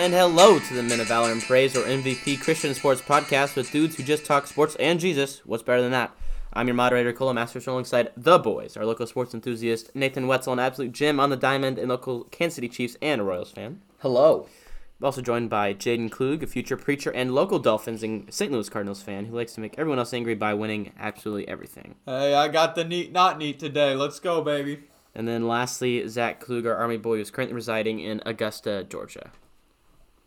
and hello to the Men of Valor and Praise, or MVP Christian Sports Podcast with dudes who just talk sports and Jesus. What's better than that? I'm your moderator, Cole Masters, alongside the boys, our local sports enthusiast, Nathan Wetzel, an absolute gem on the diamond, and local Kansas City Chiefs and Royals fan. Hello. Also joined by Jaden Klug, a future preacher and local Dolphins and St. Louis Cardinals fan who likes to make everyone else angry by winning absolutely everything. Hey, I got the neat, not neat today. Let's go, baby. And then lastly, Zach Klug, our Army boy who's currently residing in Augusta, Georgia.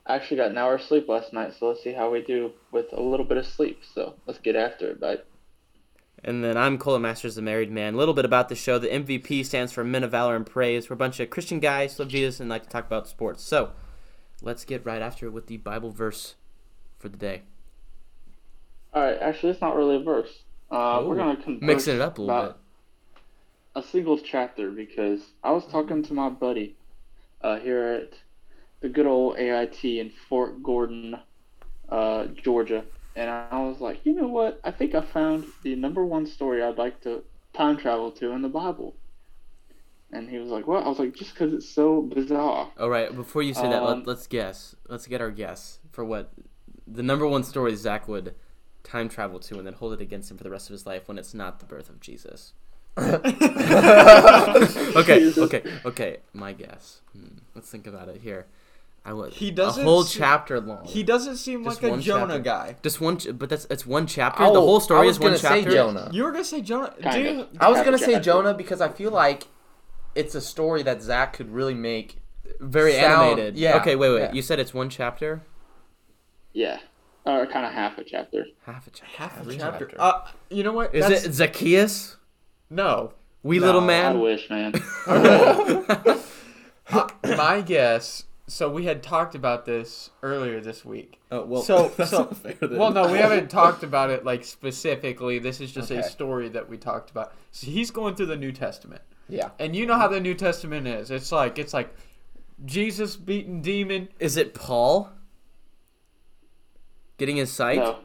I actually got an hour of sleep last night, so let's see how we do with a little bit of sleep. So let's get after it, bud. And then I'm Cole Masters, the married man. A little bit about the show. The MVP stands for Men of Valor and Praise. We're a bunch of Christian guys, love Jesus, and like to talk about sports. So let's get right after it with the Bible verse for the day. All right, actually, it's not really a verse. Uh, we're gonna converse Mixing it up a little about a single chapter because I was talking to my buddy uh, here at the good old AIT in Fort Gordon, uh, Georgia, and I was like, you know what? I think I found the number one story I'd like to time travel to in the Bible. And he was like, "What?" I was like, "Just because it's so bizarre." All right, before you say that, Um, let, let's guess. Let's get our guess for what the number one story Zach would time travel to and then hold it against him for the rest of his life when it's not the birth of Jesus. okay, Jesus. okay, okay. My guess. Hmm, let's think about it here. I would He doesn't whole se- chapter long. He doesn't seem Just like a one Jonah chapter. guy. Just one, ch- but that's it's one chapter. Oh, the whole story I was is one gonna chapter. say Jonah. You were gonna say Jonah. Kind Dude, of. I was gonna say chapter. Jonah because I feel like it's a story that Zach could really make. Very Sound- animated. yeah, Okay, wait, wait. yeah. You said it's one chapter. Yeah, or kind of half a chapter. Half a chapter. half a chapter. chapter. Uh, you know what? Is That's- it Zacchaeus? no? Wee No, little I man. wish, man. Uh, my guess. So we had talked about this earlier this week. Oh well. So- that's so- not fair. Well, no, we haven't talked about it like specifically. This is just a story that we talked about. So he's going through the New Testament, Yeah. and you know how the New Testament is. It's like it's like Jesus beating demon. Is it Paul? Getting his sight. no,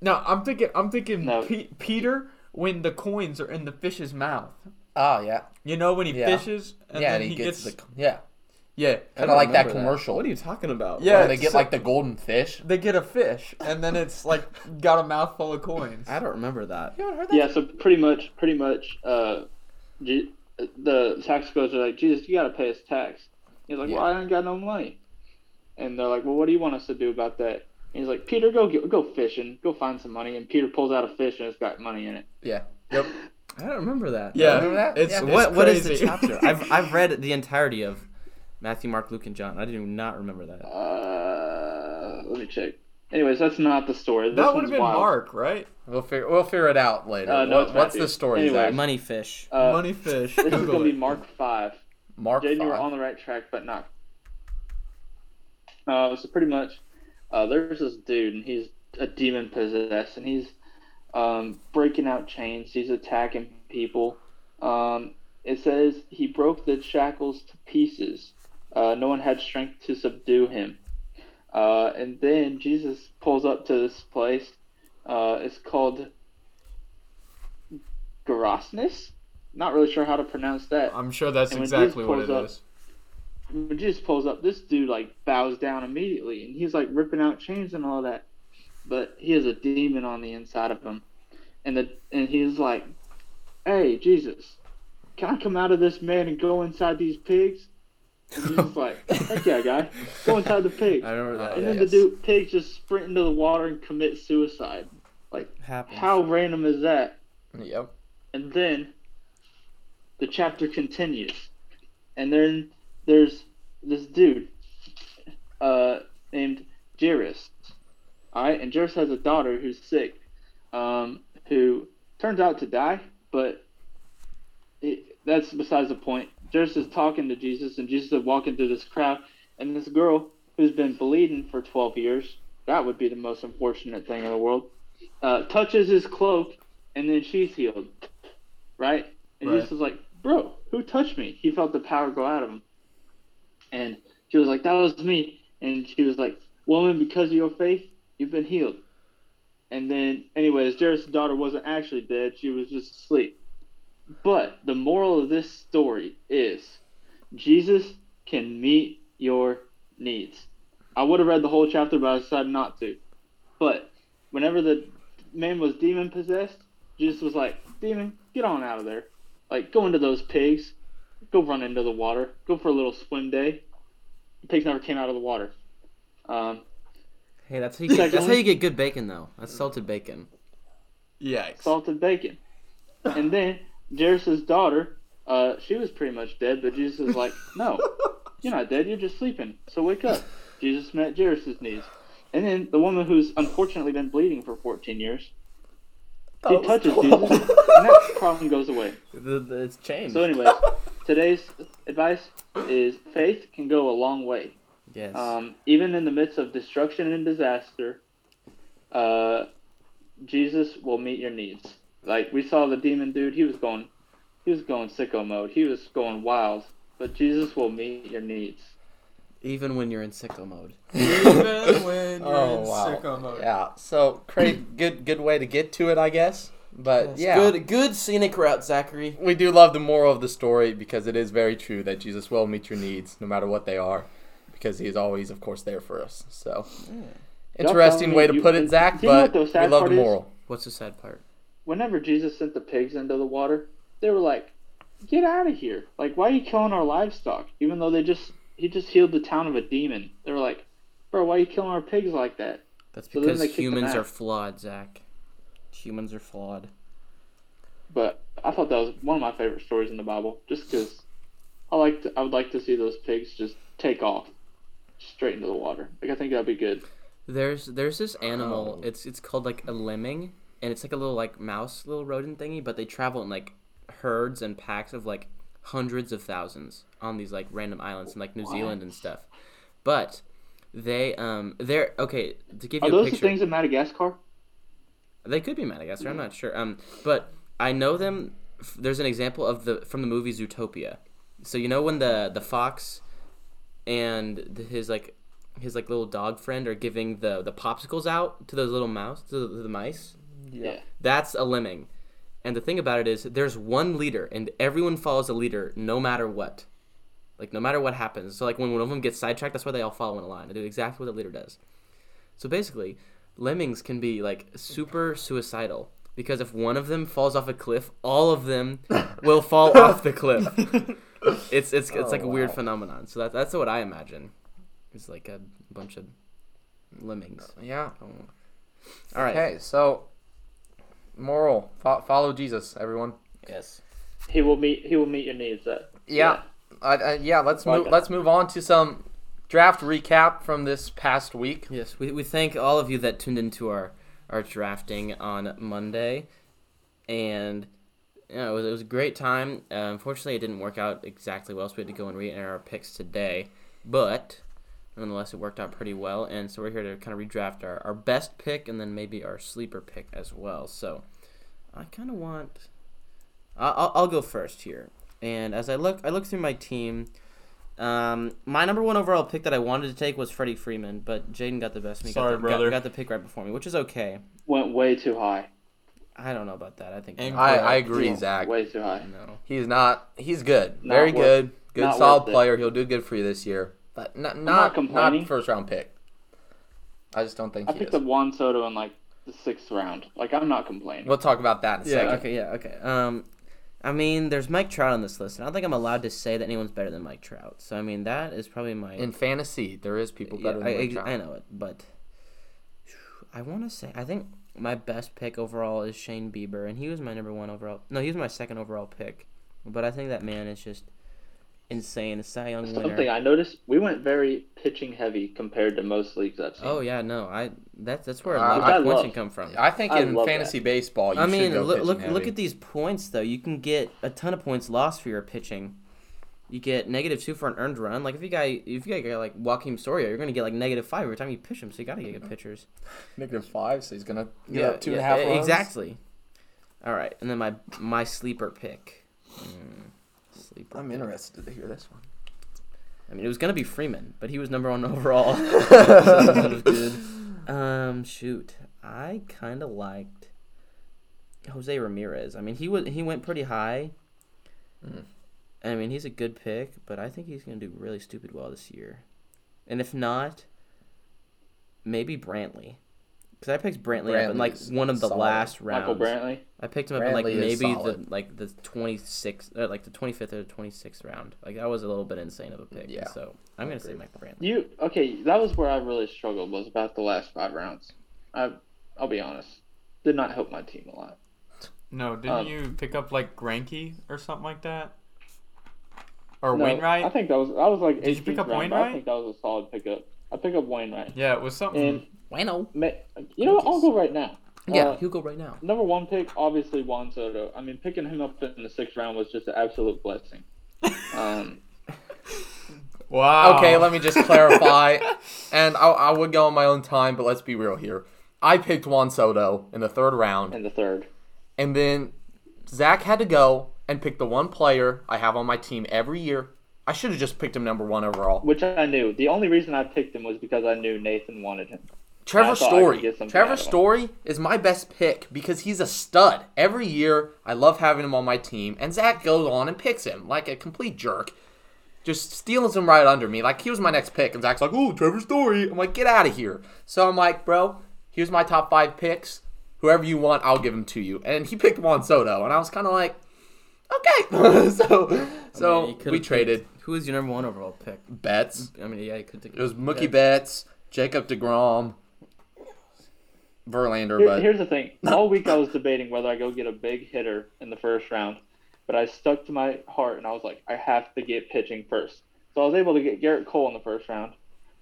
No, I'm thinking. I'm thinking No. Pe- Peter when the coins are in the fish's mouth. Oh yeah. You know when he Yeah. fishes and yeah, then and he, he gets, gets, the yeah. Yeah. Kind of like that remember commercial. What are you talking about? Yeah, Where they get so- like the golden fish. They get a fish and then it's like got a mouthful of coins. I don't remember that. You haven't heard that? Yeah, so pretty much, pretty much, uh, Je- the tax collectors are like, Jesus, you got to pay us tax. He's like, well, I ain't got no money. And they're like, well, what do you want us to do about that? And he's like, Peter, go get, go fishing, go find some money. And Peter pulls out a fish and it's got money in it. Yeah. Yep. I don't remember that. Yeah. Remember that? It's, Yeah. it's What what is the chapter? I've I've read the entirety of Matthew, Mark, Luke, and John. I do not remember that. Uh, let me check. Anyways, that's not the story. This that would have been wild. Mark, right? We'll figure we'll figure it out later. Uh, no, What- what's the story, Anyway. Zach? Money fish. Uh, Money fish. This is gonna be. Mark five. Mark Jaden, you were on the right track, but not. Uh, so pretty much, uh, there's this dude, and he's a demon possessed, and he's um, breaking out chains. He's attacking people. Um, it says he broke the shackles to pieces. Uh, no one had strength to subdue him. Uh, and then Jesus pulls up to this place. Uh, it's called Gerasnes. Not really sure how to pronounce that I'm sure that's exactly what it up- is. when Jesus pulls up, this dude like bows down immediately, and he's like ripping out chains and all that. But he has a demon on the inside of him, and the and he's like, "Hey, Jesus, can I come out of this man and go inside these pigs?" And Jesus like, "Heck yeah, guy, go inside the pigs." I remember that. And yeah. then the dude pigs just sprint into the water and commit suicide. Happens. How random is that? Yep. And then the chapter continues. And then there's this dude uh, named Jairus. Alright, and Jairus has a daughter who's sick, um, who turns out to die, but it, that's besides the point. Jairus is talking to Jesus, and Jesus is walking through this crowd, and this girl who's been bleeding for 12 years, that would be the most unfortunate thing in the world, uh, touches his cloak, and then she's healed. Right? And Right. Jesus is like, Bro, who touched me? He felt the power go out of him. And she was like, That was me. And she was like, Woman, because of your faith, you've been healed. And then, anyways, Jairus' daughter wasn't actually dead, she was just asleep. But the moral of this story is Jesus can meet your needs. I would have read the whole chapter, but I decided not to. But whenever the man was demon possessed, Jesus was like, "Demon, get on out of there! Like, go into those pigs, go run into the water, go for a little swim day." The pigs never came out of the water. Um, Hey, that's how you get, that's how you get good bacon though. That's salted bacon. Yikes. salted bacon. and then Jairus' daughter, uh, she was pretty much dead, but Jesus was like, "No, you're not dead. You're just sleeping. So wake up." Jesus met Jairus' needs. And then the woman who's unfortunately been bleeding for 14 years, she touches Jesus, and that problem goes away. The, the, it's changed. So, anyways, today's advice is faith can go a long way. yes. Um, even in the midst of destruction and disaster, uh, Jesus will meet your needs. Like we saw the demon dude, he was going, he was going sicko mode. He was going wild. But Jesus will meet your needs. Even when you're in sicko mode. Even when you're Oh in wow. sicko mode. Yeah. So great, good, good way to get to it, I guess. But yeah, Good, good scenic route, Zachary. we do love the moral of the story because it is very true that Jesus will meet your needs no matter what they are, because He is always, of course, there for us. So interesting way to put it, Zach. do you know what But we love the part is? moral. What's the sad part? Whenever Jesus sent the pigs into the water, they were like, "Get out of here! Like, why are you killing our livestock?" Even though they just he just healed the town of a demon. They were like, "Bro, why are you killing our pigs like that?" That's So because humans are flawed, Zach. Humans are flawed. But I thought that was one of my favorite stories in the Bible, just because I like to, I would like to see those pigs just take off straight into the water. Like I think that'd be good. There's there's this animal. Oh. It's it's called like a lemming, and it's like a little like mouse, little rodent thingy. But they travel in like herds and packs of like hundreds of thousands on these like random islands in like New Zealand and stuff. But they um they're okay to give you Are a those the picture. things in Madagascar? They could be Madagascar. I'm not sure. Um, but I know them. There's an example of the from the movie Zootopia. So you know when the the fox and his like his like little dog friend are giving the the popsicles out to those little mouse to the, to the mice. Yeah. That's a lemming. And the thing about it is, there's one leader, and everyone follows a leader no matter what. Like, no matter what happens. So, like, when one of them gets sidetracked, that's why they all follow in a line. They do exactly what the leader does. So, basically, lemmings can be, like, super suicidal. Because if one of them falls off a cliff, all of them will fall off the cliff. It's it's it's Oh, like a weird phenomenon. So that, that's what I imagine. It's like a bunch of lemmings. Yeah. Oh. All right. Okay. So moral: fo- follow Jesus, everyone. Yes. He will meet he will meet your needs. That Yeah. Uh, uh, yeah. Let's Like move. that. Let's move on to some draft recap from this past week. Yes, we, we thank all of you that tuned into our, our drafting on Monday. And you know, it, was, it was a great time. Uh, unfortunately, it didn't work out exactly well, so we had to go and re enter our picks today. But nonetheless, it worked out pretty well. And so we're here to kind of redraft our, our best pick and then maybe our sleeper pick as well. So I kind of want. I'll, I'll- I'll go first here. And as I look, I look through my team. Um, my number one overall pick that I wanted to take was Freddie Freeman, but Jaden got the best of me. Sorry, got the, brother. Got, got the pick right before me, which is okay. went way too high. I don't know about that. I think I, I agree, Went Zach. Way too high. no. He's not. He's good. Not Very worth- good. Good, solid worth it. player. He'll do good for you this year. But not not not not, first round pick. I just don't think I he picked is. up Juan Soto in like the sixth round. Like I'm not complaining. We'll talk about that in a Yeah. second. Okay. Yeah. Okay. Um, I mean, there's Mike Trout on this list, and I don't think I'm allowed to say that anyone's better than Mike Trout. So I mean, that is probably my. In fantasy, there is people better I, than I, Mike Trout. I know it, but I want to say I think my best pick overall is Shane Bieber, and he was my number one overall. No, he was my second overall pick, but I think that man is just insane. A Cy Young winner. Something I noticed, we went very pitching heavy compared to most leagues I've seen. Oh yeah, no, I that's that's where a Uh, lot of I my points love. can come from. I think I in love fantasy baseball, you I should mean, go look look, heavy. look at these points though. You can get a ton of points lost for your pitching. You get negative two for an earned run. Like if you got if you got like Joakim Soria, you're gonna get like negative five every time you pitch him. So you gotta get good pitchers. negative five, so he's gonna get Yeah, up two and a half runs. exactly. All right, and then my my sleeper pick. Mm, sleeper. I'm interested to hear this one. I mean, it was gonna be Freeman, but he was number one overall. so that was good. Um, shoot, I kind of liked Jose Ramirez. I mean, he was he went pretty high. Mm. I mean, he's a good pick, but I think he's gonna do really stupid well this year. And if not, maybe Brantley. Because I picked Brantley up in like one of the solid. last rounds. Michael Brantley. I picked him up in like maybe the like the twenty sixth, or like the twenty fifth or twenty sixth round. Like that was a little bit insane of a pick. Yeah. So I'm gonna say Michael Brantley. You okay? That was where I really struggled. Was about the last five rounds. I, I'll be honest, did not help my team a lot. No, didn't Um, you pick up like Greinke or something like that? Or No, Wainwright? I think that was that was like Did you pick up round, but I think that was a solid pickup. I pick up Wainwright, yeah, it was something. and Bueno. ma- you know what? I'll go right now. Yeah, Uh, he'll go right now. Number one pick, obviously Juan Soto. I mean, picking him up in the sixth round was just an absolute blessing. Um, wow. Okay, let me just clarify. and I, I would go on my own time, but let's be real here. I picked Juan Soto in the third round, in the third. and then Zach had to go and pick the one player I have on my team every year. I should have just picked him number one overall. which I knew. The only reason I picked him was because I knew Nathan wanted him. Trevor I thought I could Story. get something out Trevor. Story is my best pick because he's a stud. Every year, I love having him on my team, and Zach goes on and picks him like a complete jerk. Just steals him right under me. Like, he was my next pick, and Zach's like, oh, Trevor Story. I'm like, get out of here. So I'm like, bro, here's my top five picks. Whoever you want, I'll give them to you. And he picked Juan Soto, and I was kind of like, okay. so so I mean, you could've we picked- traded Who was your number one overall pick? bets. I mean, yeah, you could take. It It was Mookie Betts, Jacob DeGrom, Verlander, Here- but here's the thing. All week I was debating whether I go get a big hitter in the first round, but I stuck to my heart and I was like, I have to get pitching first. So I was able to get Gerrit Cole in the first round.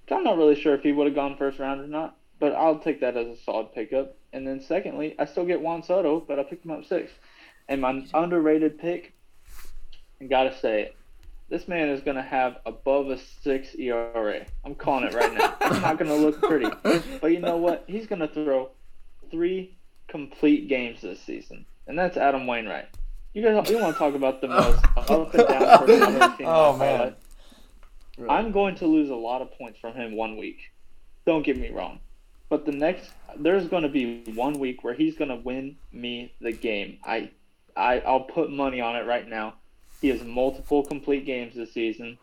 Which I'm not really sure if he would have gone first round or not, but I'll take that as a solid pickup. And then secondly, I still get Juan Soto, but I picked him up sixth. And my underrated pick, I gotta say it. This man is gonna have above a six ERA. I'm calling it right now. It's not gonna look pretty. But you know what? He's going to throw three complete games this season, and that's Adam Wainwright. You guys, you want to talk about the most up and down person I've ever seen in Oh, my man. life? I'm going to lose a lot of points from him one week. Don't get me wrong, but the next there's going to be one week where he's going to win me the game. I, I, I'll put money on it right now. He has multiple complete games this season.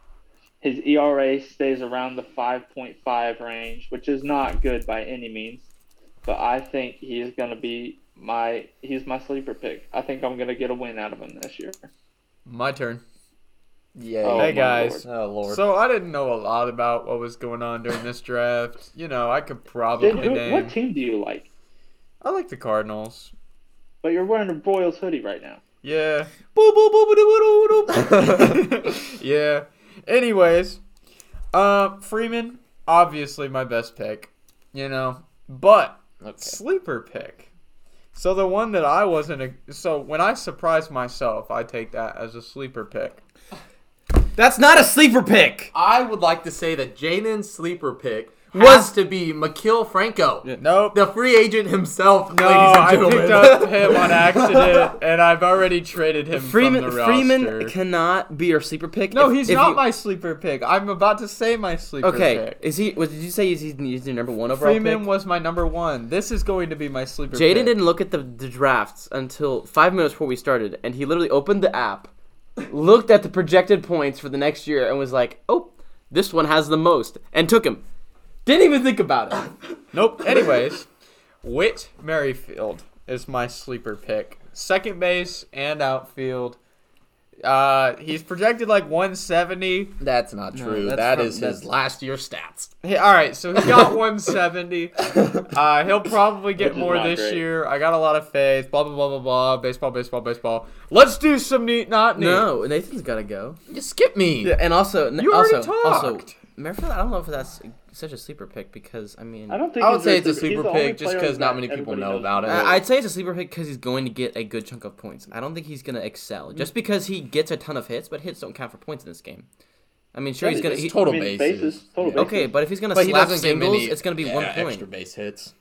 His ERA stays around the 5.5 range, which is not good by any means. But I think he is going to be my he's my sleeper pick. I think I'm going to get a win out of him this year. My turn. yeah. Oh, Hey guys. Lord. Oh lord. So I didn't know a lot about what was going on during this draft. You know, I could probably Dude, who, name. what team do you like? I like the Cardinals. But you're wearing a Royals hoodie right now. Yeah. Yeah. Anyways, uh, Freeman, obviously my best pick. You know, but okay. sleeper pick. So the one that I wasn't. A, so when I surprise myself, I take that as a sleeper pick. That's not a sleeper pick. I would like to say that Jaden's sleeper pick Was- was to be Maikel Franco, Nope. the free agent himself, no, ladies and I picked up him on accident, and I've already traded him Freeman from the Freeman cannot be your sleeper pick. no, if- he's if not you- my sleeper pick. I'm about to say my sleeper Okay, pick. is he? What did you say? Is he he's your number one overall Freeman pick? was my number one. This is going to be my sleeper Jaden pick. didn't look at the, the drafts until five minutes before we started, and he literally opened the app, looked at the projected points for the next year, and was like, "Oh, this one has the most," and took him. Didn't even think about it. Nope. Anyways, Whit Merrifield is my sleeper pick. Second base and outfield. Uh, he's projected like 170. That's not No, true. that's that from- is his last year stats. He, all right, so he got 170. Uh, he'll probably get Which more this great. year. I got a lot of faith. Blah blah blah blah blah. Baseball, baseball, baseball. Let's do some neat, not neat. No, Nathan's got to go. You skip me. Yeah, and also, You also, already also, talked. Merrifield. I don't know if that's such a sleeper pick because I mean, I don't think I would say your it's a sleeper- sleeper pick just because not many people know about it. I- I'd say it's a sleeper pick because he's going to get a good chunk of points. I don't think he's going to excel just because he gets a ton of hits, but hits don't count for points in this game. I mean, sure Yeah, he's going it's to. total I mean, bases. Total Yeah. bases. Okay, but if he's going to But he slap doesn't singles, many it's going to be yeah, one point, extra base hits.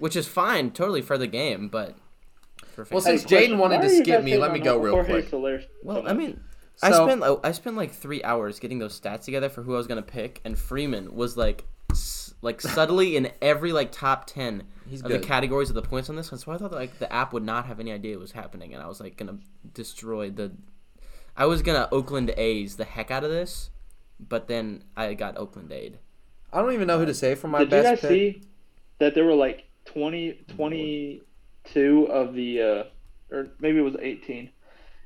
which is fine, totally for the game. But Well, since Hey, Jaden wanted to skip me, let me go real quick. Well. I mean, I spent like, I spent like three hours getting those stats together for who I was going to pick, and Freeman was like. s- Like subtly in every like top ten He's of good. the categories of the points on this one, so I thought like the app would not have any idea it was happening, and I was like gonna destroy the. I was gonna Oakland A's the heck out of this, but then I got Oakland Aid. I don't even know who to say for my Did you guys pick. see? that there were like 20, 22 of the, uh, or maybe it was 18.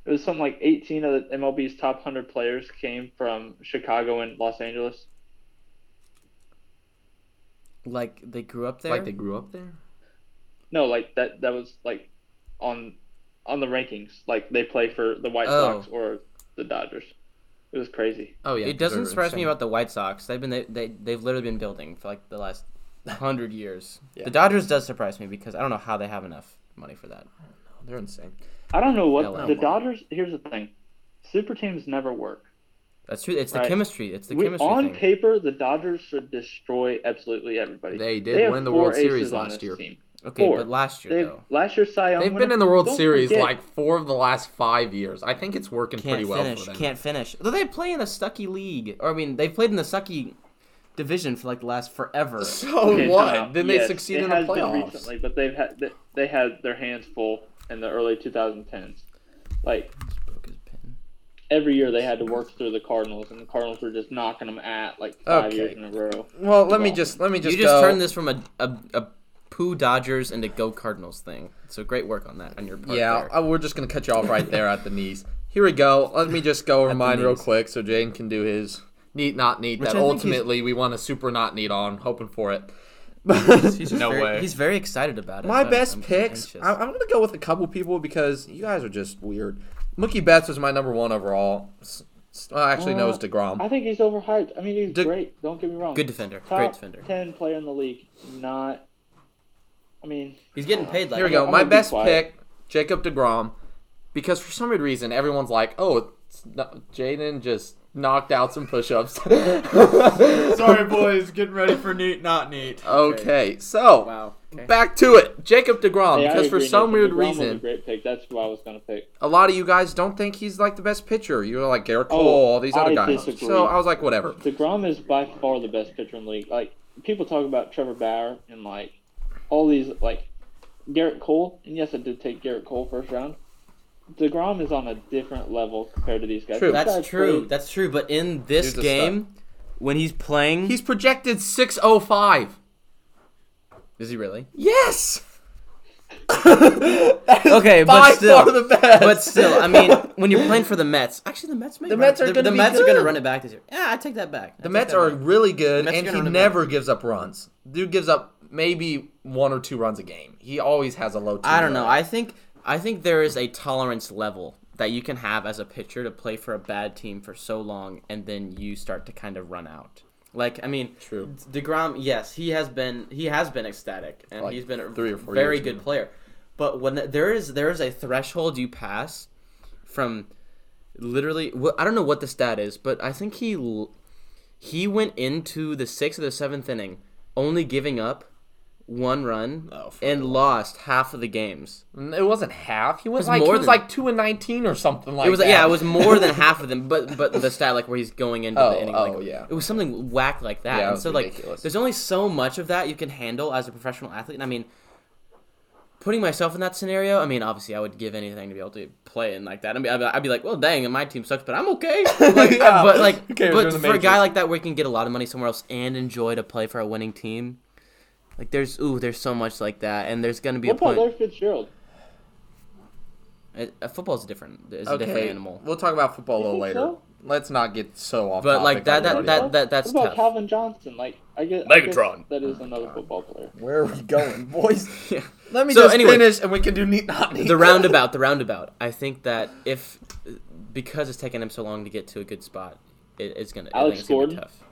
It was something like 18 of the MLB's top 100 players came from Chicago and Los Angeles. Like they grew up there. Like they grew up there. No, like that that was like on on the rankings. Like they play for the White Oh. Sox or the Dodgers. It was crazy. Oh yeah. it doesn't they're surprise me about the White Sox. They've been they, they they've literally been building for like the last hundred years. Yeah. The Dodgers does surprise me because I don't know how they have enough money for that. They're insane. I don't know what LA. the Dodgers. Here's the thing: super teams never work. That's true. It's the chemistry. It's the We- chemistry on thing. paper, the Dodgers should destroy absolutely everybody. They did have win the World Series last year. team. okay, four. but last year They've though, last year's Cy Young They've winner- been in the World Series forget- like four of the last five years. I think it's working can't pretty well finish. for them. Can't finish. Though they play in a sucky league, or I mean, they've played in the sucky division for like the last forever. So Okay, what? time out. Then they Yes, succeed it in the has been playoffs. recently, but they've had they- they had their hands full in the early 2010s. Like Broke his pen. every year, they had to work through the Cardinals, and the Cardinals were just knocking them at like five Okay. years in a row. Well, let me just let me just you just go. turned this from a a, a poo Dodgers into go Cardinals thing. So great work on that on your part. Yeah, there. uh, we're just gonna cut you off right there at the knees. Here we go. Let me just go over mine real quick so Jane can do his neat, not neat. Which that I ultimately we want a super not neat on. Hoping for it. He's just No very, way. He's very excited about it. My so best I'm picks. I, I'm gonna go with a couple people because you guys are just weird. Mookie Betts was my number one overall. S- s- Well, actually, no, it's Uh, Degrom. I think he's overhyped. I mean, he's De- great. Don't get me wrong. Good defender. Top Great defender. ten player in the league. Not. I mean, He's getting paid like Here we go. I'm My gonna be best pick, Jacob Degrom, because for some weird reason everyone's like, "Oh, Jaden just knocked out some push-ups." Sorry, boys. Getting ready for neat, not neat. Okay, so Wow. Okay. back to it, Jacob Degrom, hey, because for some weird DeGrom was a reason, great pick. That's who I was gonna pick. a lot of you guys don't think he's like the best pitcher. You're like Gerrit oh, Cole, Oh, all these other I guys. disagree. So I was like, whatever. Degrom is by far the best pitcher in the league. Like people talk about Trevor Bauer and like all these like Gerrit Cole, and yes, I did take Gerrit Cole first round. Degrom is on a different level compared to these guys. True. This That's guy true. played- That's true. But in this Dude's a game, when he's playing, He's projected 605. is he really? Yes. Okay, but still, far the best. but still, I mean, when you're playing for the Mets, actually, the Mets may The run- Mets are the, gonna the be Mets are gonna run it back this year. Yeah, I take that back. I The Mets are back. really good, and he run it never gives up runs. Dude gives up maybe one or two runs a game. He always has a low. I don't know. I think I think there is a tolerance level that you can have as a pitcher to play for a bad team for so long, and then you start to kind of run out. Like I mean, True. Degrom, yes, he has been he has been ecstatic, and Like he's been a three or four very good player. But when there is there is a threshold you pass from literally, I don't know what the stat is, but I think he he went into the sixth or the seventh inning only giving up one run Oh, and lost half of the games. It wasn't half. He was, was like he was than- like two and nineteen or something like it was that. yeah, it was more than half of them, but but the stat like where he's going into Oh, the inning, oh, like, yeah. it was something whack like that. Yeah, and so like, ridiculous. there's only so much of that you can handle as a professional athlete. And I mean, putting myself in that scenario, I mean, obviously, I would give anything to be able to play in like that. I mean, I'd be, I'd be like, well, dang, my team sucks, but I'm okay. Like, Yeah. But like, Who but for a guy like that, where you can get a lot of money somewhere else and enjoy to play for a winning team. Like there's ooh, there's so much like that, and there's gonna be What a point. about Fitzgerald? It, uh, football's different. It's a different animal. We'll talk about football a little later. so? Let's not get so off. But, like, that- that- that- that- that's what about tough. Calvin Johnson? Like I guess, I guess Megatron. that is another football player. Where are we going, boys? Yeah. Let me So, just anyway, finish, and we can do neat not neat. the roundabout, the roundabout. I think that if because it's taken him so long to get to a good spot, it, it's gonna. Alex think it's gonna be Gordon? tough.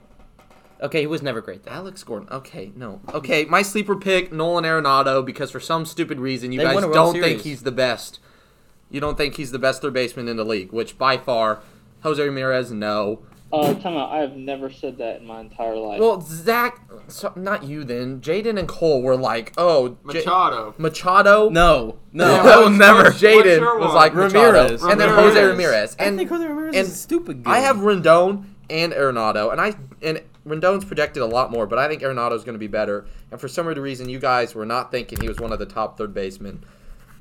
Okay, he was never great though. Alex Gordon. Okay, no. Okay, my sleeper pick, Nolan Arenado, because for some stupid reason you They guys won a World don't think Series. he's the best. You don't think he's the best third baseman in the league, which by far, Jose Ramirez, no. Uh, time out. I have never said that in my entire life. Well, Zach, so, not you then. Jaden and Cole were like, oh, J- Machado. Machado. No, no, No, I will never. Jaden your was one? like Ramirez. Machado, and then Ramirez. Jose Ramirez. I And think Jose Ramirez and is stupid good. I have Rendon and Arenado, and I and Rendon's projected a lot more, but I think Arenado's going to be better. And for some weird reason, you guys were not thinking he was one of the top third basemen. hey,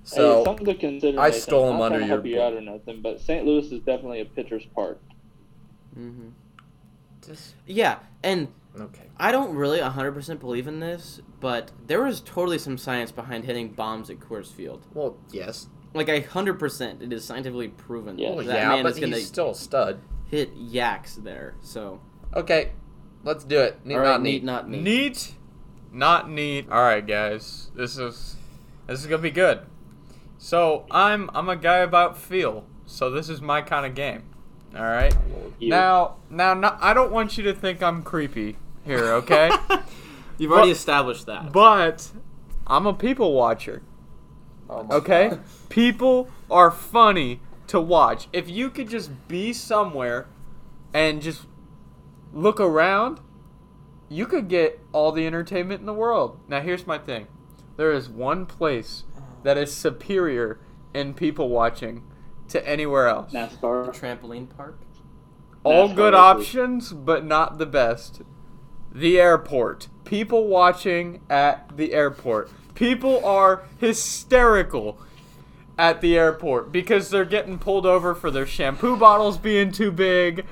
So something to consider. I Nathan. stole him I'm not under your help you out or nothing, but St. Louis is definitely a pitcher's park. hmm Yeah, and Okay. I don't really 100% believe in this, but there was totally some science behind hitting bombs at Coors Field. Well, yes. Like a hundred percent, it is scientifically proven Yeah. that Well, yeah, man but is gonna he's still a stud. hit yaks there. So, Okay, let's do it. Neat, all right, not neat, neat. not neat. Neat, not neat. All right, guys, this is this is gonna be good. So I'm I'm a guy about feel. So this is my kind of game. All right. Now now no, I don't want you to think I'm creepy here, okay? You've already But- established that. but I'm a people watcher. Oh Okay? God. People are funny to watch. If you could just be somewhere and just look around, you could get all the entertainment in the world. Now, here's my thing there is one place that is superior in people watching to anywhere else. NASCAR. Trampoline park. All NASCAR good options, but not the best. The airport. People watching at the airport. People are hysterical at the airport because they're getting pulled over for their shampoo bottles being too big.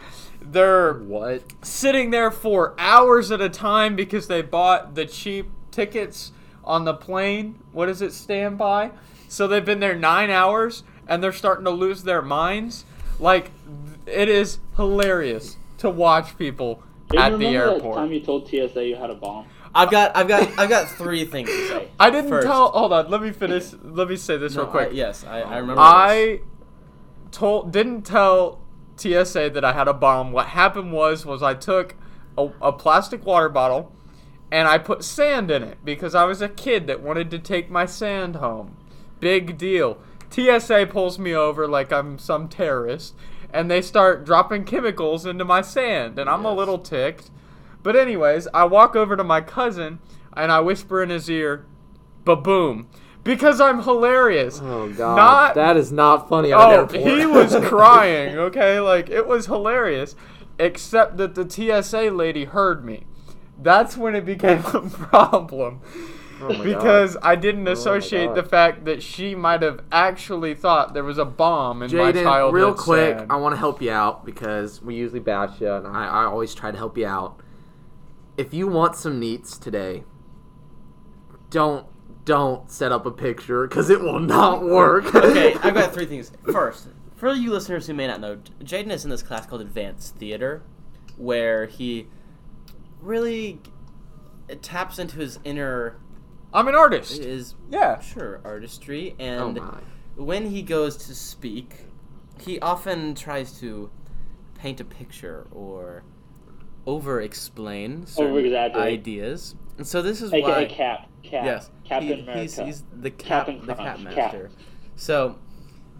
They're What? sitting there for hours at a time because they bought the cheap tickets on the plane. What does it stand by? So they've been there nine hours and they're starting to lose their minds. Like, it is hilarious to watch people Do you at the remember that airport. time you told TSA you had a bomb? I've got, I've got, I've got three things to say. I didn't First- tell. Hold on, let me finish. Let me say this No, real quick. I- yes, I, I remember. this. I told didn't tell TSA that I had a bomb. What happened was was I took a, a plastic water bottle and I put sand in it because I was a kid that wanted to take my sand home. Big deal. TSA pulls me over like I'm some terrorist and they start dropping chemicals into my sand and I'm a little ticked. But anyways, I walk over to my cousin and I whisper in his ear, "Ba-boom." Because I'm hilarious. Oh god. Not that is not funny Oh, he was crying, okay? Like, it was hilarious. Except that the TSA lady heard me. That's when it became a problem. Oh my God. because I didn't oh, associate God. the fact that she might have actually thought there was a bomb in my Jaden, childhood real quick, sand. I want to help you out because we usually bash you, and I, I always try to help you out. If you want some neats today, don't don't set up a picture because it will not work. okay, I've got three things. First, for you listeners who may not know, Jaden is in this class called Advanced Theater, where he really taps into his inner, I'm an artist. Is Yeah. sure artistry, Oh and my. when he goes to speak, he often tries to paint a picture or over-explain certain Over-exaggerate. ideas. And so this is AKA why Cap. Cap. yes, Captain he- America. He's, he's the cap, Captain the cap Crunch, master. So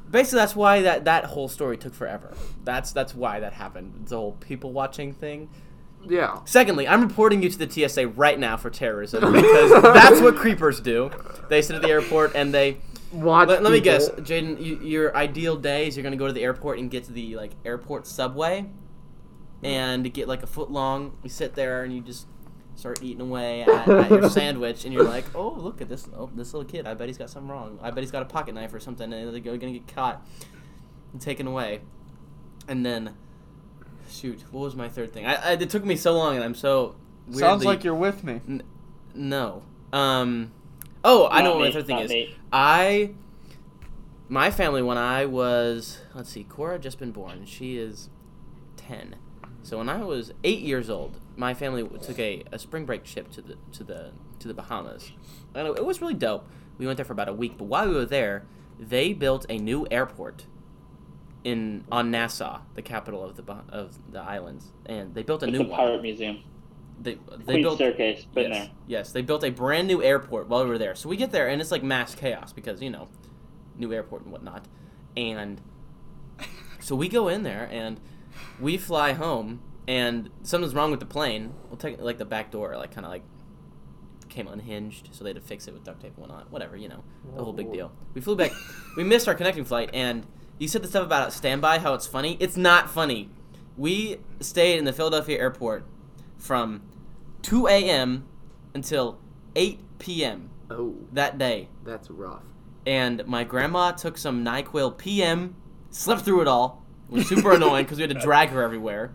basically, that's why that that whole story took forever. That's that's why that happened. The whole people watching thing. Yeah. Secondly, I'm reporting you to the TSA right now for terrorism because that's what creepers do. They sit at the airport and they. Watch. Let, let me guess, Jaden. You, your ideal day is you're gonna go to the airport and get to the like airport subway, and get like a foot long. You sit there and you just start eating away at, at your sandwich, and you're like, oh look at this, oh this little kid. I bet he's got something wrong. I bet he's got a pocket knife or something, and they're gonna get caught and taken away. And then, shoot, what was my third thing? I, I it took me so long, and I'm so. Weird. Sounds like you're with me. no. Um. Oh, I Not know what my third thing not is. me. I, my family when I was let's see, Cora had just been born. She is ten. So when I was eight years old, my family took a, a spring break trip to the to the to the Bahamas, and it, it was really dope. We went there for about a week, but while we were there, they built a new airport in on Nassau, the capital of the of the islands, and they built a It's new a one. pirate museum. They they Queen built Staircase. Been yes, there. Yes, they built a brand new airport while we were there. So we get there and it's like mass chaos because you know, new airport and whatnot, and so we go in there and we fly home and something's wrong with the plane. We'll take like the back door like kind of like came unhinged, so they had to fix it with duct tape and whatnot. Whatever, you know, the whole big deal. We flew back. we missed our connecting flight and. You said the stuff about standby, how it's funny. It's not funny. We stayed in the Philadelphia airport from 2 a.m. until 8 p.m. Oh, that day. that's rough. And my grandma took some NyQuil PM, slept through it all. It was super annoying because we had to drag her everywhere.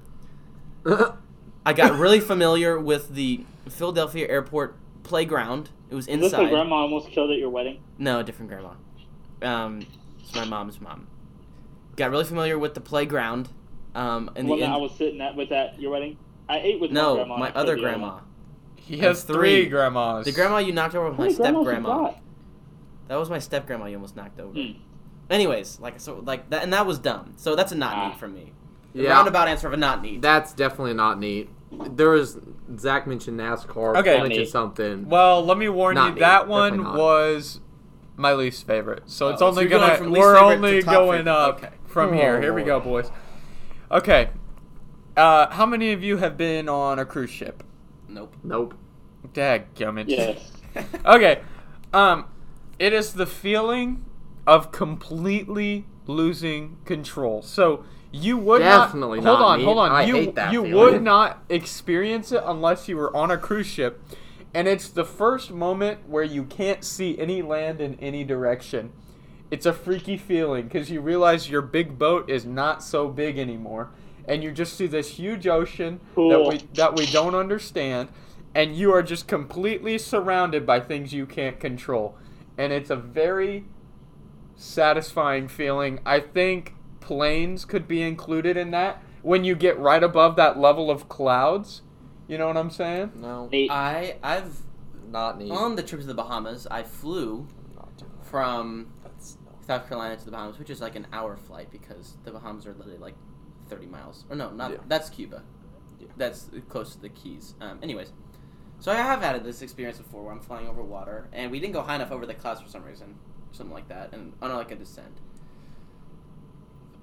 I got really familiar with the Philadelphia Airport playground. It was Is this the inside. grandma almost killed at your wedding? No, a different grandma. Um, it's my mom's mom. Got really familiar with the playground. Um, and The the one that I was sitting at with at your wedding? I ate with my no, grandma. my other grandma. He has three, three. grandmas. The grandma you knocked over was my step grandma. That was my step grandma you almost knocked over. Hmm. Anyways, like so, like that, and that was dumb. So that's a not Ah. neat for me. The Yeah. roundabout answer of a not neat. That's definitely not neat. There was Zach mentioned NASCAR. Okay. Paul mentioned something. Well, let me warn Not you. neat. That one not. was my least favorite. So it's Oh, so only you're going gonna. from least we're favorite only to top going favorite. up Okay. from Oh, here. Here we go, boys. Okay. Uh, how many of you have been on a cruise ship? Nope. Nope. Dadgummit. Yes. okay. Um, it is the feeling of completely losing control. So you would Definitely not. Hold not on, me. hold on. I you hate that you feeling. would not experience it unless you were on a cruise ship, and it's the first moment where you can't see any land in any direction. It's a freaky feeling because you realize your big boat is not so big anymore, and you just see this huge ocean that we oh. that we don't understand, and you are just completely surrounded by things you can't control, and it's a very satisfying feeling. I think planes could be included in that when you get right above that level of clouds. You know what I'm saying? No. I I've Not neat. on the trip to the Bahamas. I flew Not doing that. from South Carolina to the Bahamas, which is like an hour flight because the Bahamas are literally like 30 miles. Or no, not Yeah. that's Cuba. Yeah. That's close to the Keys. Um, anyways, so I have had this experience before where I'm flying over water, and we didn't go high enough over the clouds for some reason, something like that, and on like a descent.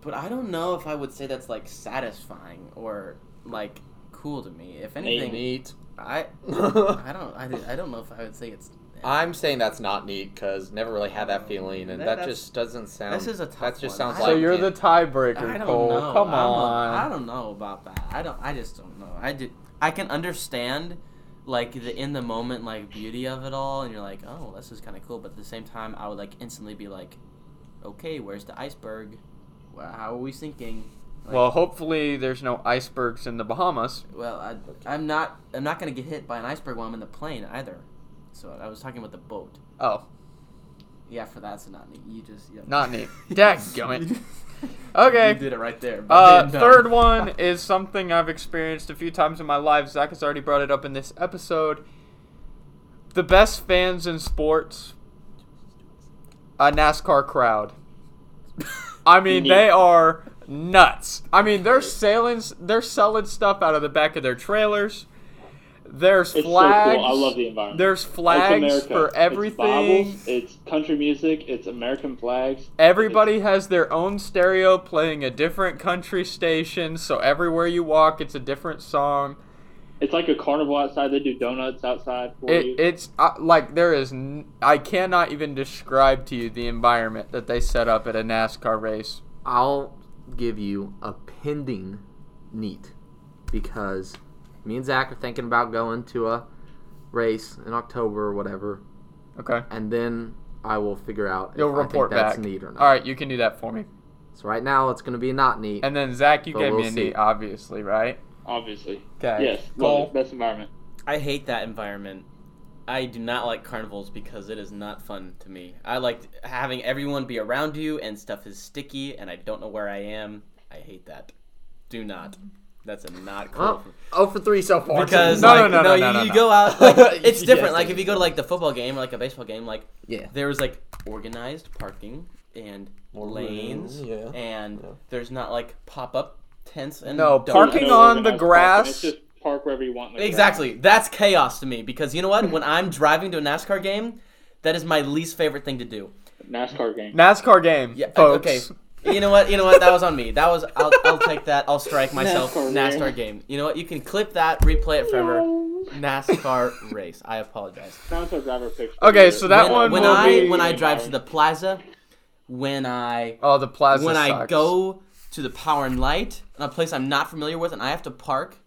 But I don't know if I would say that's like satisfying or like cool to me. If anything, neat. I I don't I, I don't know if I would say it's. I'm saying that's not neat because never really had that feeling, and That- that, just doesn't sound. this is a tough That just one. sounds I- So you're it. the tiebreaker, I don't Cole. know. Come I don't- on. I don't know about that. I don't. I just don't know. I did. I can understand, like the in the moment like beauty of it all, and you're like, oh, this is kind of cool. But at the same time, I would like instantly be like, okay, where's the iceberg? How are we sinking? Like, Well, hopefully there's no icebergs in the Bahamas. well, I, I'm not. I'm not gonna get hit by an iceberg while I'm in the plane either. So I was talking about the boat. Oh, Yeah, for that's not neat. You just yeah. not neat. Dadgummit. Okay. You did it right there. Uh, third one is something I've experienced a few times in my life. Zach has already brought it up in this episode. The best fans in sports, a NASCAR crowd. I mean, they are nuts. I mean, they're sailing, they're selling stuff out of the back of their trailers. There's It's flags. so cool. I love the environment. There's flags for It's everything. Bibles, It's, country music. It's American flags. Everybody has their own stereo playing a different country station, so everywhere you walk, it's a different song. It's like a carnival outside. They do donuts outside for you. It's uh, like there is. N- I cannot even describe to you the environment that they set up at a NASCAR race. I'll give you a pending neat because me and Zach are thinking about going to a race in October or whatever, Okay, and then I will figure out you'll if report I think that's back. neat or not. All right, you can do that for me. So right now it's going to be not neat. And then Zach, you But gave we'll me a see. neat, obviously, right? Obviously. Okay. Yes. Cole. Love it. Best environment. I hate that environment. I do not like carnivals because it is not fun to me. I like having everyone be around you and stuff is sticky and I don't know where I am. I hate that. Do not. That's a not cool. Well, oh for three so far. because No, like, no, no, no, you, no, no, you no. go out like it's Yes, different. like if you go to like the football game or like a baseball game, like yeah. there was like organized parking and lanes yeah. and Yeah. there's not like pop up tents and No, donuts. parking No on the organized parking. grass. It's just park wherever you want. In the Exactly. That's chaos to me because you know what? When I'm driving to a NASCAR game, that is my least favorite thing to do. NASCAR game. NASCAR game, Yeah. folks. Okay. You know what? You know what? That was on me. That was. I'll, I'll take that. I'll strike myself. NASCAR NASCAR, game. game. You know what? You can clip that, replay it forever. NASCAR race. I apologize. Dinosaur driver picture. Okay, so that when, one when will I be- when I drive to the plaza, when I Oh, the plaza. when I go to the power and light, a place I'm not familiar with, and I have to park,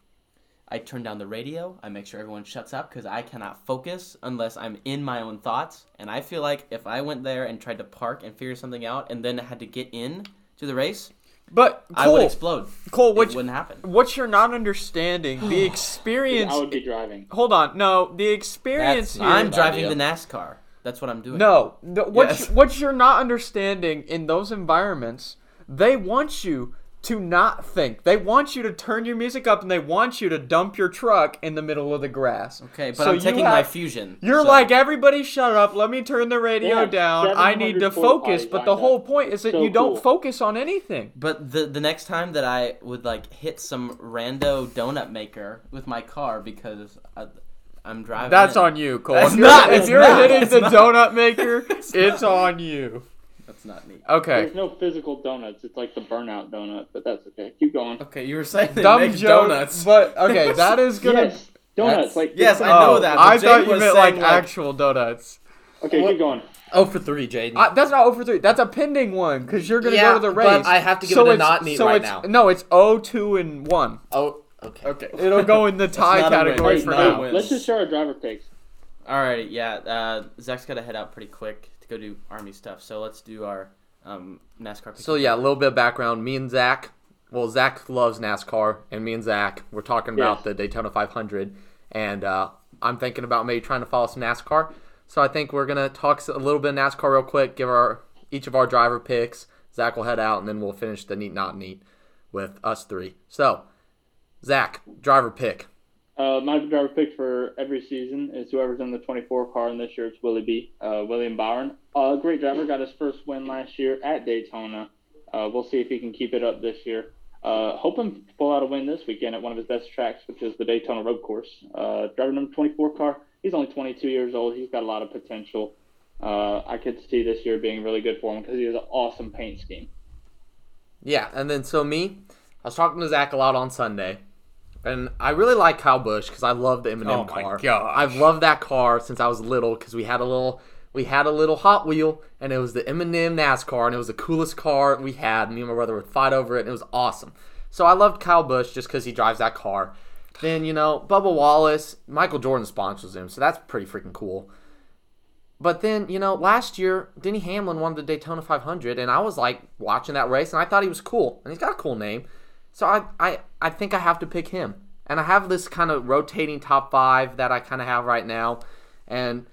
I turn down the radio. I make sure everyone shuts up because I cannot focus unless I'm in my own thoughts. And I feel like if I went there and tried to park and figure something out, and then had to get in to the race, But I would explode. Cole, It what wouldn't happen. what you're not understanding the experience. I would be driving. Hold on, no, the experience here. I'm driving idea. the NASCAR. That's what I'm doing. No, the, what Yes. you- what you're not understanding in those environments, they want you to not think. They want you to turn your music up and they want you to dump your truck in the middle of the grass. Okay, but So I'm you taking my fusion. You're so- like everybody shut up. Let me turn the radio Yeah, down. I need to focus, but the whole point is that So you don't cool. focus on anything. But the the next time that I would like hit some rando donut maker with my car because I, I'm driving. That's in. on you, Cole. That's if you're, not- if you're not. hitting It's the not. donut maker, it's on you. That's not neat. Okay. There's no physical donuts. It's like the burnout donut, but that's okay. Keep going. Okay, you were saying they Dumb make joke, donuts. but okay, that is gonna. Yes, donuts. That's- like yes, I know Oh, that, but I Jake thought you meant like, like- actual donuts. Okay, What- keep going. Oh for three, Jaden. Uh, that's not oh for 3. That's a pending one because you're going to Yeah, go to the race. but I have to give so it a not neat so right it's, now. No, it's 0, 2, and 1. oh, okay. Okay. It'll go in the tie not a win. category for not a now. Let's just share our driver picks. Alrighty, yeah. Uh, Zach's got to head out pretty quick to go do army stuff. So let's do our um, NASCAR. pick. So yeah, a little bit of background. Me and Zach. Well, Zach loves NASCAR, and me and Zach we're talking about Yes. the Daytona 500, and uh, I'm thinking about maybe trying to follow some NASCAR. So I think we're gonna talk a little bit of NASCAR real quick. Give our each of our driver picks. Zach will head out, and then we'll finish the neat not neat with us three. So, Zach, driver pick. Uh, my driver pick for every season is whoever's in the 24 car, and this year it's Willie B. Uh, William Byron. Uh, great driver, got his first win last year at Daytona. Uh, we'll see if he can keep it up this year. Uh, hoping to pull out a win this weekend at one of his best tracks, which is the Daytona Road Course. Uh, driver number 24 car. He's only 22 years old. He's got a lot of potential. I could see this year being really good for him because he has an awesome paint scheme. Yeah, and then so me, I was talking to Zach a lot on Sunday, and I really like Kyle Busch because I love the M&M Oh my car. I've loved that car since I was little because we had a little we had a little Hot Wheel, and it was the M&M NASCAR, and it was the coolest car we had. Me and my brother would fight over it, and it was awesome. So I loved Kyle Busch just because he drives that car. Then you know Bubba Wallace, Michael Jordan sponsors him, so that's pretty freaking cool. But then, you know, last year, Denny Hamlin won the Daytona 500, and I was like watching that race, and I thought he was cool, and he's got a cool name. So I, I, I think I have to pick him. And I have this kind of rotating top five that I kind of have right now, and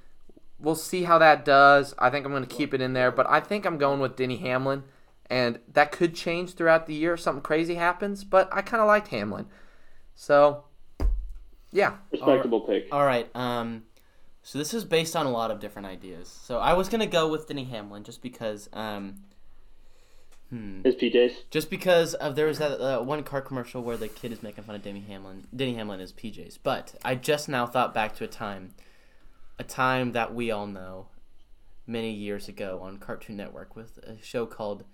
we'll see how that does. I think I'm going to keep it in there, but I think I'm going with Denny Hamlin, and that could change throughout the year if something crazy happens, but I kind of liked Hamlin. So, yeah. Respectable pick. All right. Um, so this is based on a lot of different ideas. So I was gonna go with Denny Hamlin just because. Um, hmm. His PJs. Just because of there was that uh, one car commercial where the kid is making fun of Denny Hamlin. Denny Hamlin is PJs. But I just now thought back to a time, a time that we all know, many years ago on Cartoon Network with a show called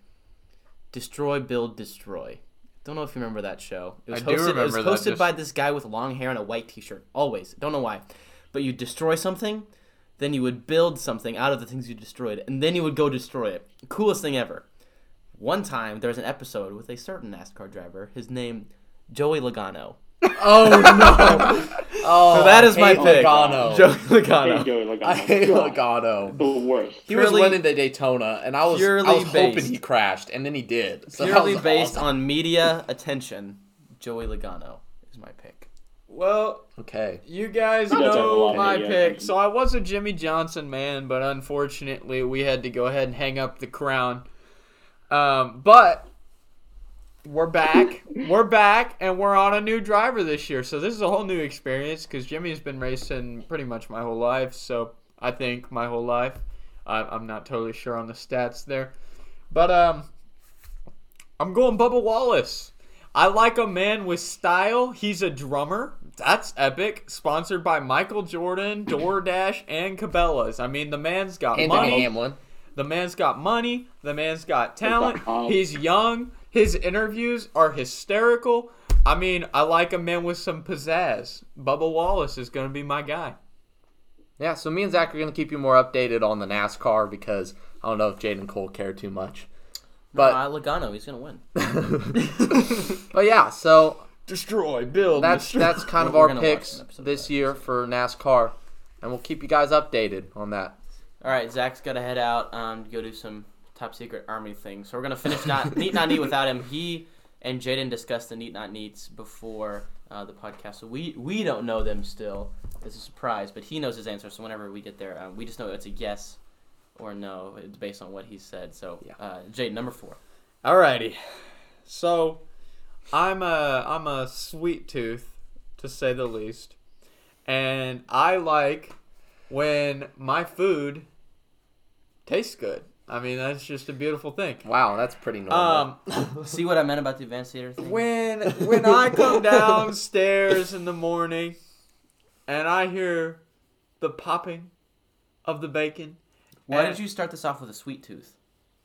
Destroy, Build, Destroy. Don't know if you remember that show. It was I do hosted, it was remember that, hosted just- by this guy with long hair and a white T-shirt. Always. Don't know why, but you destroy something, then you would build something out of the things you destroyed, and then you would go destroy it. Coolest thing ever. One time there was an episode with a certain NASCAR driver. His name Joey Logano. Oh, no. oh, So that is my pick. Logano. Joey Hey, Logano. Joey Logano. I hate Logano. The worst. He was Purely- winning the Daytona, and I was I purely was hoping based- he crashed, and then he did. So that Purely was based awesome. on media attention, Joey Logano is my pick. Well, Okay. you guys He does have a know my media pick. attention. So I was a Jimmie Johnson man, but unfortunately we had to go ahead and hang up the crown. Um, but we're back. we're back, and we're on a new driver this year. So this is a whole new experience because Jimmy's been racing pretty much my whole life. So I think my whole life. I, I'm not totally sure on the stats there, but um, I'm going Bubba Wallace. I like a man with style. He's a drummer. That's epic. Sponsored by Michael Jordan, DoorDash, and Cabela's. I mean, the man's got And money. Hamlin. The man's got money. The man's got talent. He's young. His interviews are hysterical. I mean, I like a man with some pizzazz. Bubba Wallace is going to be my guy. Yeah, so me and Zach are going to keep you more updated on the NASCAR because I don't know if Jaden Cole care too much. But But uh, Logano, he's gonna win. but yeah, so Destroy, build. that's that's kind of We're our picks an episode of this year for NASCAR, and we'll keep you guys updated on that. All right, Zach's got to head out. Um, to go do some top secret army thing. So we're gonna finish not neat not neat without him. He and Jaden discussed the neat not neats before uh, the podcast, so we we don't know them still. It's a surprise, but he knows his answer. So whenever we get there, um, we just know it's a yes or no. It's based on what he said. So Yeah. uh, Jaden, number four. Alrighty. So, I'm a I'm a sweet tooth, to say the least, and I like when my food tastes good. I mean, that's just a beautiful thing. Wow, that's pretty normal. Um, See what I meant about the advanced theater thing? when when I come downstairs in the morning, and I hear the popping of the bacon. Why did you start this off with a sweet tooth?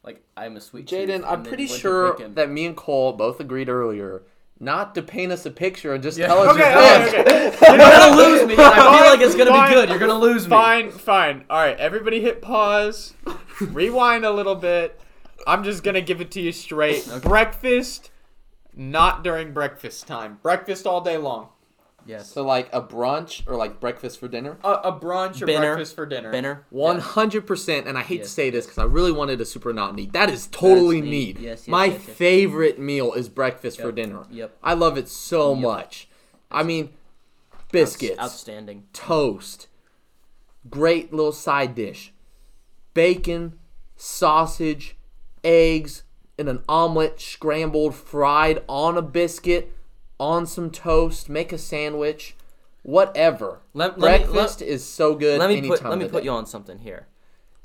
Like I'm a sweet tooth. Jaden, I'm pretty sure that me and Cole both agreed earlier not to paint us a picture and just Yeah. tell us Okay, your okay, pick. okay. You're gonna lose me. and I feel like it's gonna fine, be good. You're gonna lose me. Fine, fine. All right, everybody hit pause. Rewind a little bit. I'm just going to give it to you straight. Breakfast, not during breakfast time. Breakfast all day long. Yes. So like a brunch or like breakfast for dinner. A, a brunch or Dinner. breakfast for dinner. Dinner. One hundred percent, and I hate Yes, to say this because I really wanted a super not neat. That is totally That's neat. neat. Yes, yes, My yes, yes. favorite meal is breakfast for Yep. dinner. Yep. I love it so much. I mean, biscuits, Outstanding. toast, great little side dish, bacon, sausage, eggs, and an omelet scrambled, fried on a biscuit, on some toast. Make a sandwich, whatever. Let- let me- Breakfast is so good. Let me put let me put day. you on something here.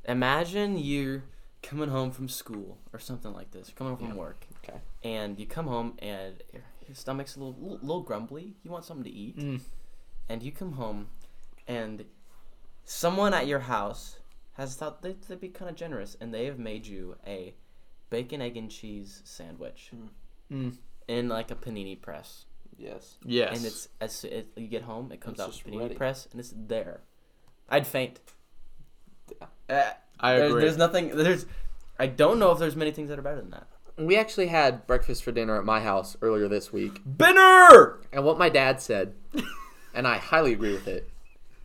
Imagine you're coming home from school or something like this. You're coming home from work. Okay. And you come home and your, your stomach's a little, little little grumbly. You want something to eat. Mm. And you come home and someone at your house has thought they, they'd be kind of generous and they have made you a bacon egg and cheese sandwich Mm. In like a panini press. Yes. Yes. And it's as it, you get home, it comes It's out just panini ready. press and it's there. I'd faint. Uh, I There's, agree. there's nothing. There's. I don't know if there's many things that are better than that. We actually had breakfast for dinner at my house earlier this week. Binner. And what my dad said, and I highly agree with it,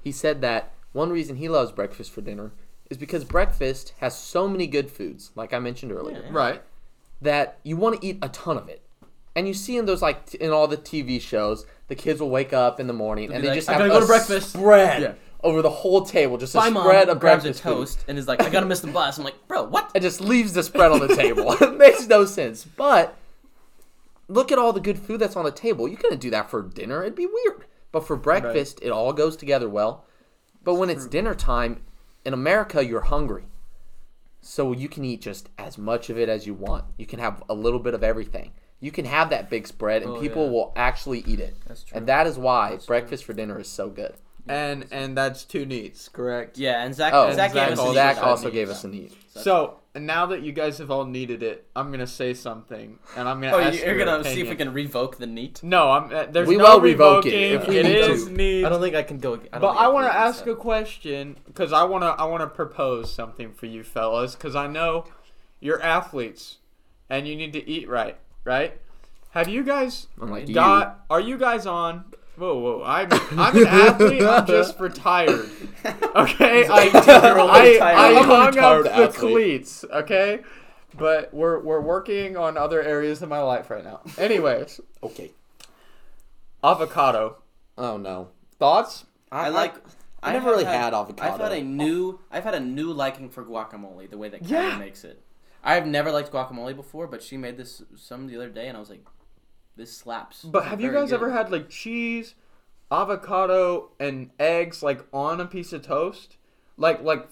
he said that one reason he loves breakfast for dinner is because breakfast has so many good foods, like I mentioned earlier, Yeah. right. that you want to eat a ton of it. And you see in those like t- in all the TV shows, the kids will wake up in the morning and be they like, just "I have gotta a go to breakfast." spread Yeah. over the whole table, just a My mom spread of grabs a breakfast food. toast and is like, "I gotta miss the bus." I'm like, "Bro, what?" and just leaves the spread on the table. it makes no sense. But look at all the good food that's on the table. You couldn't do that for dinner. It'd be weird. But for breakfast, it all goes together well. But when it's dinner time, in America, you're hungry. So you can eat just as much of it as you want. You can have a little bit of everything. You can have that big spread and Oh, people yeah. will actually eat it. That's true. And that is why breakfast for dinner is so good. And and that's two neats, correct? Yeah, and Zach. Oh, Zach, Zach gave us also- Zach also gave us a need. So now that you guys have all needed it, I'm gonna say something, and I'm gonna. Oh, ask you're your gonna see if we can revoke the neat. No, I'm. Uh, there's We no will revoke it if we It need is to. neat. I don't think I can go. I don't But I want to ask a question because I want to I want to propose something for you fellas because I know you're athletes and you need to eat right, right? Have you guys Unlike you. Are you guys on? Whoa, whoa! I'm I'm an athlete. I'm just retired. Okay, I I. I I'm hung up the athlete. cleats. Okay, but we're we're working on other areas of my life right now. Anyways, Okay. avocado Oh no. thoughts? I like. I I've never really had- had avocado. I've had a new. I've had a new liking for guacamole. The way that Kylie Yeah. makes it. I've never liked guacamole before, but she made this some the other day, and I was like, "This slaps." But This have you guys good. ever had like cheese, avocado, and eggs like on a piece of toast? Like like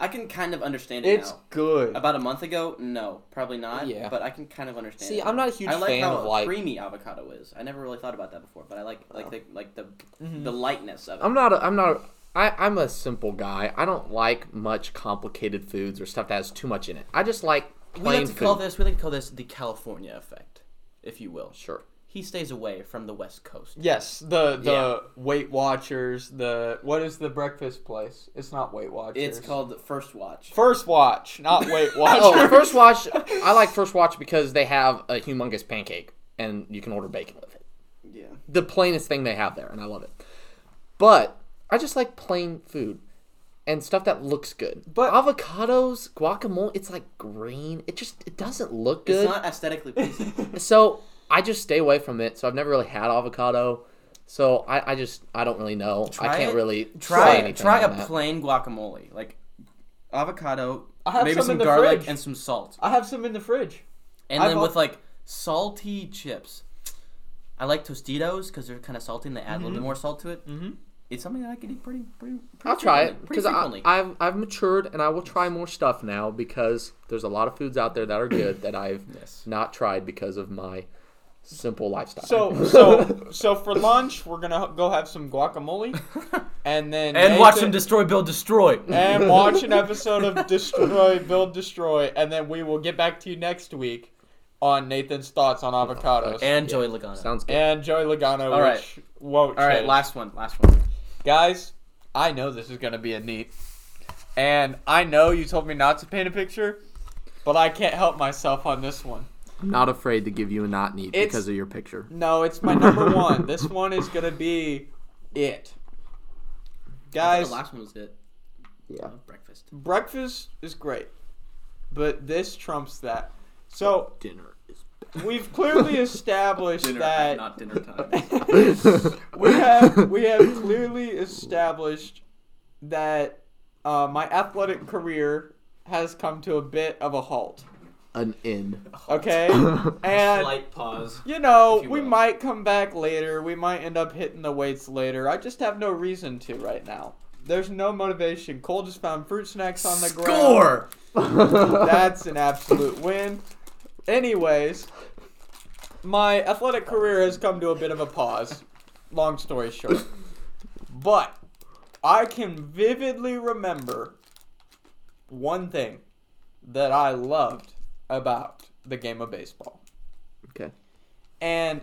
I can kind of understand it it's now. good. About a month ago, no, probably not. Yeah. But I can kind of understand. See, it I'm not a huge I like fan how of, like- creamy avocado is. I never really thought about that before, but I like like Oh. the like the Mm-hmm. the lightness of it. I'm not. A, I'm not. A, I, I'm a simple guy. I don't like much complicated foods or stuff that has too much in it. I just like plain we like to food. call this we like to call this the California effect, if you will. Sure. He stays away from the West Coast. yes, the the Yeah. Weight Watchers. The what is the breakfast place? It's not Weight Watchers. It's called First Watch. First Watch, not Weight oh, Watchers. Oh, First Watch. I like First Watch because they have a humongous pancake and you can order bacon with it. Yeah. The plainest thing they have there, and I love it. But I just like plain food. and stuff that looks good. But- avocados, guacamole, it's like green. It just it doesn't look good. It's not aesthetically pleasing. So I just stay away from it. So I've never really had avocado. So I, I just I don't really know. Try I can't it. really say try anything try a that. plain guacamole, like avocado, I have maybe some some, in the garlic fridge. and some salt, I have some in the fridge. and I've then al- with like salty chips. I like Tostitos because they're kind of salty and they add a little bit more salt to it. Mm-hmm. It's something that I can eat pretty, pretty. pretty I'll try it because. I've I've matured and I will try more stuff now because there's a lot of foods out there that are good that I've Yes. not tried because of my simple lifestyle. So so so for lunch we're gonna go have some guacamole, and then and watch Nathan- them destroy, build, destroy. and watch an episode of Destroy, Build, Destroy, and then we will get back to you next week on Nathan's thoughts on avocados and Joey Logano. sounds good. and Joey Logano, All right. which won't All right, change. last one, last one. Guys. I know this is gonna be a neat, and I know you told me not to paint a picture, but I can't help myself on this one. I'm not afraid to give you a not neat It's- because of your picture. No, it's my number one. This one is gonna be it, I thought guys. the last one was it. Yeah. breakfast. breakfast is great, but this trumps that. So Dinner is we've clearly established Dinner, that not dinner time. we have we have clearly established that uh, my athletic career has come to a bit of a halt. an in. Okay, and Slight pause. you know you we will. might come back later. We might end up hitting the weights later. I just have no reason to right now. There's no motivation. Cole just found fruit snacks on the ground. Score. That's an absolute win. Anyways, my athletic career has come to a bit of a pause. Long story short. But I can vividly remember one thing that I loved about the game of baseball. Okay. And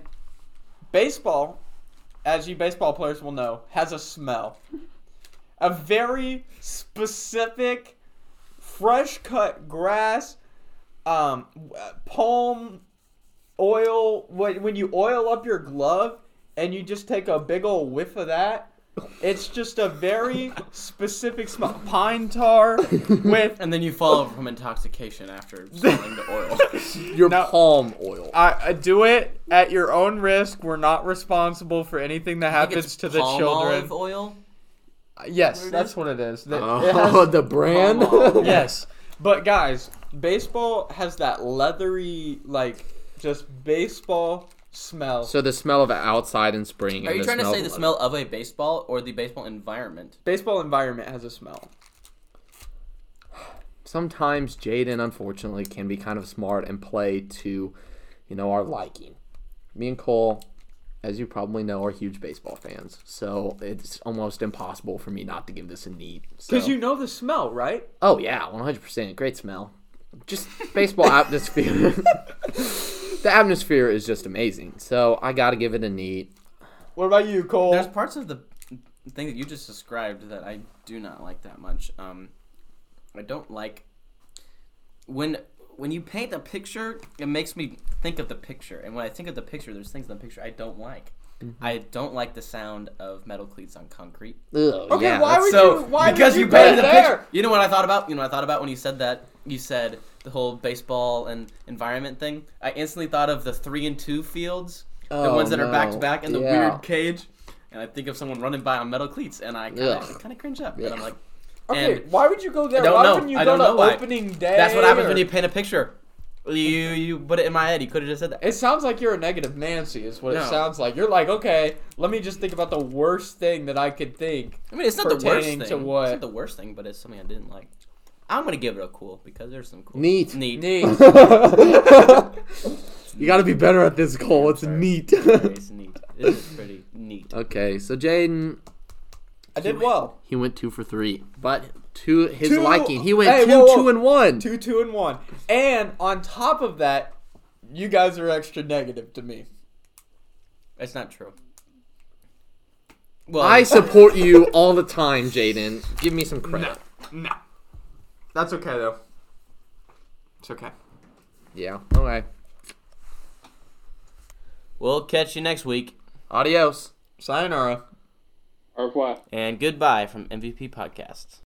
baseball, as you baseball players will know, has a smell. A very specific, fresh cut grass, um, uh, palm oil. When, when you oil up your glove and you just take a big old whiff of that, it's just a very specific smell. Pine tar with And then you follow from intoxication after smelling the oil. Your Now- palm oil. I, I do it at your own risk. We're not responsible for anything that I think happens it's to the palm children. olive oil. Uh, yes, Where that's what it is. That- it Oh, has- the brand. Palm oil. yes, but guys, baseball has that leathery, like just baseball smell. So the smell of outside in spring. Are and you the trying to smell say the leather. smell of a baseball or the baseball environment? baseball environment has a smell. Sometimes Jaden, unfortunately, can be kind of smart and play to, you know, our liking. Me and Cole, as you probably know, are huge baseball fans, so it's almost impossible for me not to give this a neat. Because so- you know the smell, right? Oh yeah, one hundred percent. Great smell. Just baseball atmosphere. the atmosphere is just amazing. So I gotta give it a neat. What about you, Cole? There's parts of the thing that you just described that I do not like that much. Um, I don't like when when you paint a picture. It makes me think of the picture, and when I think of the picture, there's things in the picture I don't like. Mm-hmm. I don't like the sound of metal cleats on concrete. Ugh, Okay, yeah, why would So you? Why because you you, go painted the there? picture, you know what I thought about? You know what I thought about when you said that? You said the whole baseball and environment thing. I instantly thought of the three and two fields, the Oh, ones that are back to back in the Yeah. weird cage, and I think of someone running by on metal cleats, and I kind of cringe up, and I'm like, Okay, And- why would you go there? I don't why know. wouldn't you I go don't to know why. opening day? that's what happens or- when you paint a picture. You you put it in my head. You could have just said that. It sounds like you're a negative Nancy, is what No. it sounds like. You're like, okay, let me just think about the worst thing that I could think. I mean, it's not the worst thing. to what? It's not the worst thing, but it's something I didn't like. I'm gonna give it a cool because there's some cool. Neat. Neat. Neat. you gotta be better at this, Cole. It's Sorry. neat. it's neat. It is pretty neat. okay, so Jaden, I did well. he went two for three, but to his Two- liking, he went Hey, two, whoa, whoa. two, and one. Two, two, and one. And on top of that, you guys are extra negative to me. That's not true. Well, I support you all the time, Jaden. Give me some credit. No. That's okay, though. It's okay. Yeah. Okay. we'll catch you next week. Adios. Sayonara. Au revoir. And goodbye from MVP Podcasts.